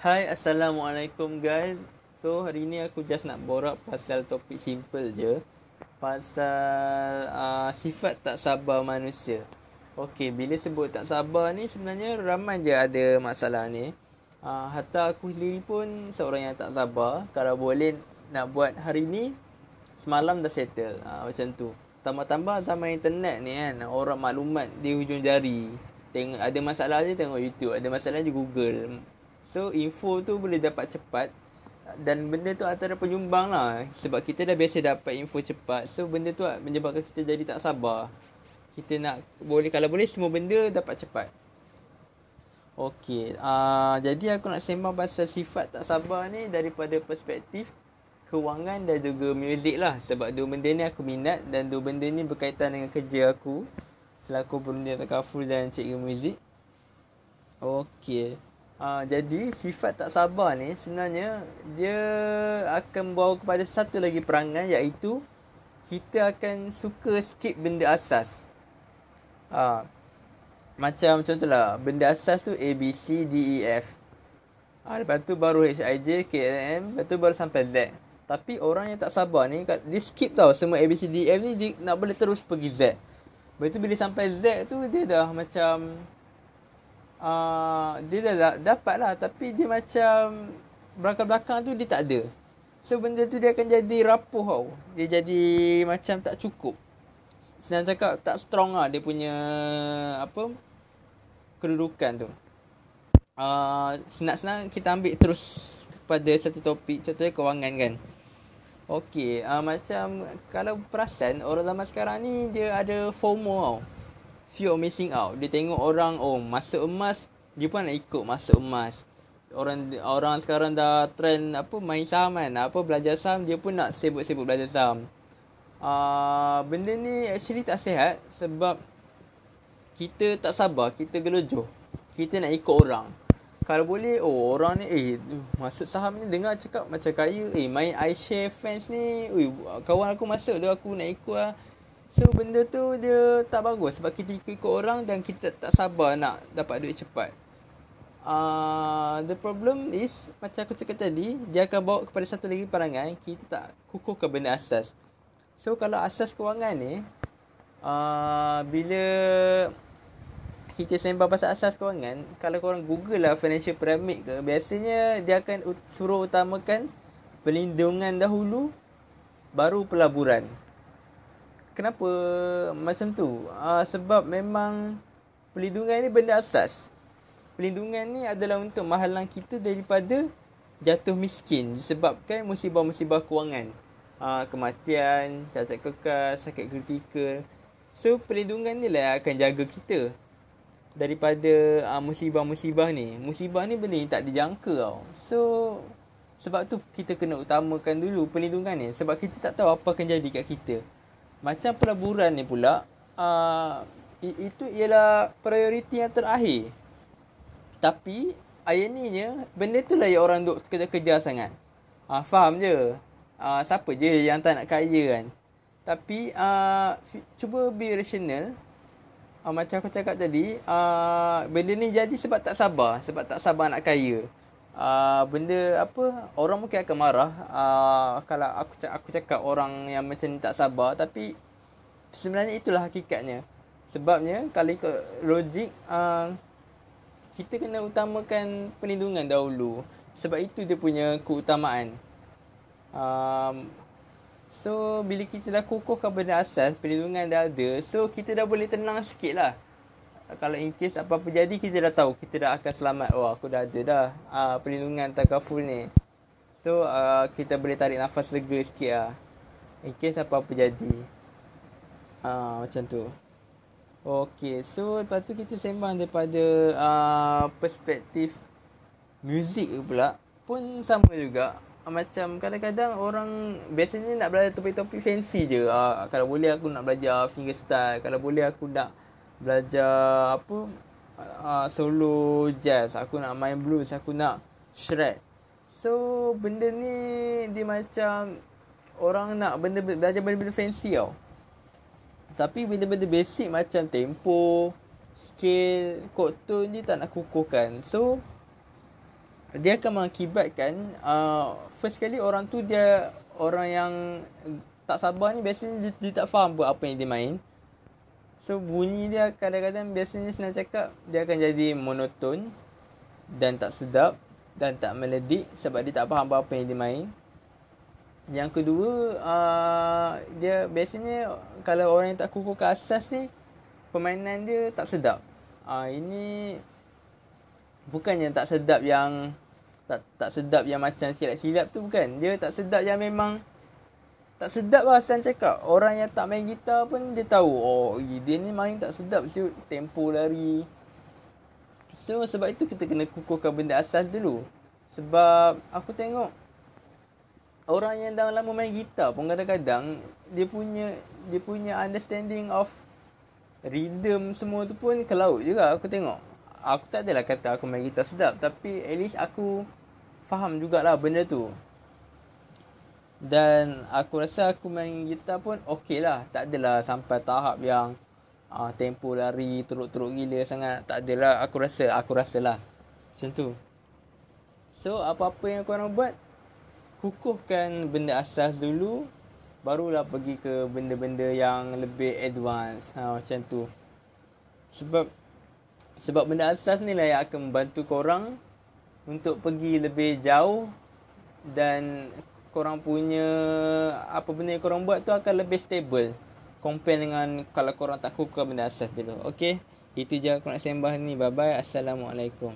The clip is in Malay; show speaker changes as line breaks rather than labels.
Hai, Assalamualaikum guys. So, hari ni aku just nak borak pasal topik simple je. Pasal uh, sifat tak sabar manusia. Okay, bila sebut tak sabar ni sebenarnya ramai je ada masalah ni. Uh, hatta aku sendiri pun seorang yang tak sabar. Kalau boleh nak buat hari ni, semalam dah settle. Uh, macam tu. Tambah-tambah zaman internet ni kan, orang maklumat di hujung jari. Tengok ada masalah je tengok YouTube, ada masalah je Google. So info tu boleh dapat cepat. Dan benda tu antara penyumbang lah. Sebab kita dah biasa dapat info cepat. So benda tu menyebabkan kita jadi tak sabar. Kita nak boleh kalau boleh semua benda dapat cepat. Okey, uh, jadi aku nak sembang pasal sifat tak sabar ni daripada perspektif kewangan dan juga muzik lah. Sebab dua benda ni aku minat dan dua benda ni berkaitan dengan kerja aku selaku penunjuk takaful dan cikgu muzik. Okey. Uh, jadi sifat tak sabar ni sebenarnya dia akan bawa kepada satu lagi perangai iaitu kita akan suka skip benda asas. Uh, macam contohlah benda asas tu A, B, C, D, E, F. Uh, lepas tu baru H, I, J, K, L, M. Lepas tu baru sampai Z. Tapi orang yang tak sabar ni dia skip tau semua A, B, C, D, E, F ni dia nak boleh terus pergi Z. Lepas tu bila sampai Z tu dia dah macam uh, dia dah dapat lah tapi dia macam belakang-belakang tu dia tak ada. So benda tu dia akan jadi rapuh tau. Dia jadi macam tak cukup. Senang cakap tak strong lah dia punya apa kedudukan tu. Uh, senang-senang kita ambil terus pada satu topik contohnya kewangan kan. Okey, uh, macam kalau perasan orang zaman sekarang ni dia ada FOMO tau fear of missing out. Dia tengok orang oh masuk emas, dia pun nak ikut masuk emas. Orang orang sekarang dah trend apa main saham kan. Apa belajar saham dia pun nak sibuk-sibuk belajar saham. Uh, benda ni actually tak sihat sebab kita tak sabar, kita gelojoh. Kita nak ikut orang. Kalau boleh, oh orang ni, eh masuk saham ni dengar cakap macam kaya. Eh main iShare fans ni, ui, kawan aku masuk tu aku nak ikut lah. So benda tu dia tak bagus sebab kita ikut, ikut orang dan kita tak sabar nak dapat duit cepat. Uh, the problem is macam aku cakap tadi dia akan bawa kepada satu lagi perangai kita tak kukuh ke benda asas. So kalau asas kewangan ni uh, bila kita sembang pasal asas kewangan kalau korang google lah financial pyramid ke biasanya dia akan suruh utamakan pelindungan dahulu baru pelaburan kenapa macam tu? Uh, sebab memang pelindungan ni benda asas. Pelindungan ni adalah untuk menghalang kita daripada jatuh miskin disebabkan musibah-musibah kewangan. Uh, kematian, cacat kekal, sakit kritikal. So pelindungan ni lah akan jaga kita daripada uh, musibah-musibah ni. Musibah ni benda tak dijangka tau. So sebab tu kita kena utamakan dulu pelindungan ni sebab kita tak tahu apa akan jadi kat kita. Macam pelaburan ni pula uh, Itu ialah prioriti yang terakhir. Tapi Ironnya Benda tu lah yang orang duk kerja-kerja sangat. Uh, Faham je? Uh, Siapa je yang tak nak kaya kan? Tapi uh, Cuba be rational. Uh, Macam aku cakap tadi uh, Benda ni jadi sebab tak sabar. Sebab tak sabar nak kaya uh, benda apa orang mungkin akan marah. Uh, kalau aku aku cakap orang yang macam ni tak sabar tapi sebenarnya itulah hakikatnya. Sebabnya kalau ikut logik uh, kita kena utamakan perlindungan dahulu. Sebab itu dia punya keutamaan. Um, so bila kita dah kukuhkan benda asas perlindungan dah ada so kita dah boleh tenang sikit lah kalau in case apa-apa jadi kita dah tahu. Kita dah akan selamat. Oh aku dah ada dah uh, perlindungan takaful ni. So uh, kita boleh tarik nafas lega sikit lah in case apa-apa jadi. Uh, macam tu. Okay, so lepas tu kita sembang daripada uh, perspektif muzik pula pun sama juga. Macam kadang-kadang orang biasanya nak belajar topik-topik fancy je. Uh, kalau boleh aku nak belajar fingerstyle kalau boleh aku nak belajar apa uh, solo jazz. Aku nak main blues aku nak shred. So benda ni dia macam orang nak benda belajar benda-benda fancy tau. Tapi benda-benda basic macam tempo scale chord tone ni tak nak kukuhkan. So dia akan mengakibatkan uh, first kali orang tu dia orang yang tak sabar ni biasanya dia, dia tak faham apa yang dia main. So bunyi dia kadang-kadang biasanya senang cakap dia akan jadi monoton dan tak sedap dan tak meledik sebab dia tak faham apa yang dia main. Yang kedua uh, dia biasanya kalau orang yang tak kukuh ke asas ni permainan dia tak sedap. Uh, ini bukannya tak sedap yang tak tak sedap yang macam silap-silap tu bukan. Dia tak sedap yang memang tak sedap lah San cakap. Orang yang tak main gitar pun dia tahu. Oh dia ni main tak sedap. So, tempo lari. So sebab itu kita kena kukuhkan benda asas dulu. Sebab aku tengok orang yang dah lama main gitar pun kadang-kadang dia punya dia punya understanding of rhythm semua tu pun ke laut juga aku tengok. Aku tak adalah kata aku main gitar sedap tapi at least aku faham jugalah benda tu. Dan aku rasa aku main gitar pun okey lah. Tak adalah sampai tahap yang uh, tempo lari teruk-teruk gila sangat. Tak adalah aku rasa, aku rasalah. Macam tu. So apa-apa yang korang buat, kukuhkan benda asas dulu barulah pergi ke benda-benda yang lebih advance ha, macam tu sebab sebab benda asas ni lah yang akan membantu korang untuk pergi lebih jauh dan korang punya apa benda yang korang buat tu akan lebih stable. Compare dengan kalau korang tak kukuh benda asas dulu. Okay itu je aku nak sembah ni. Bye bye assalamualaikum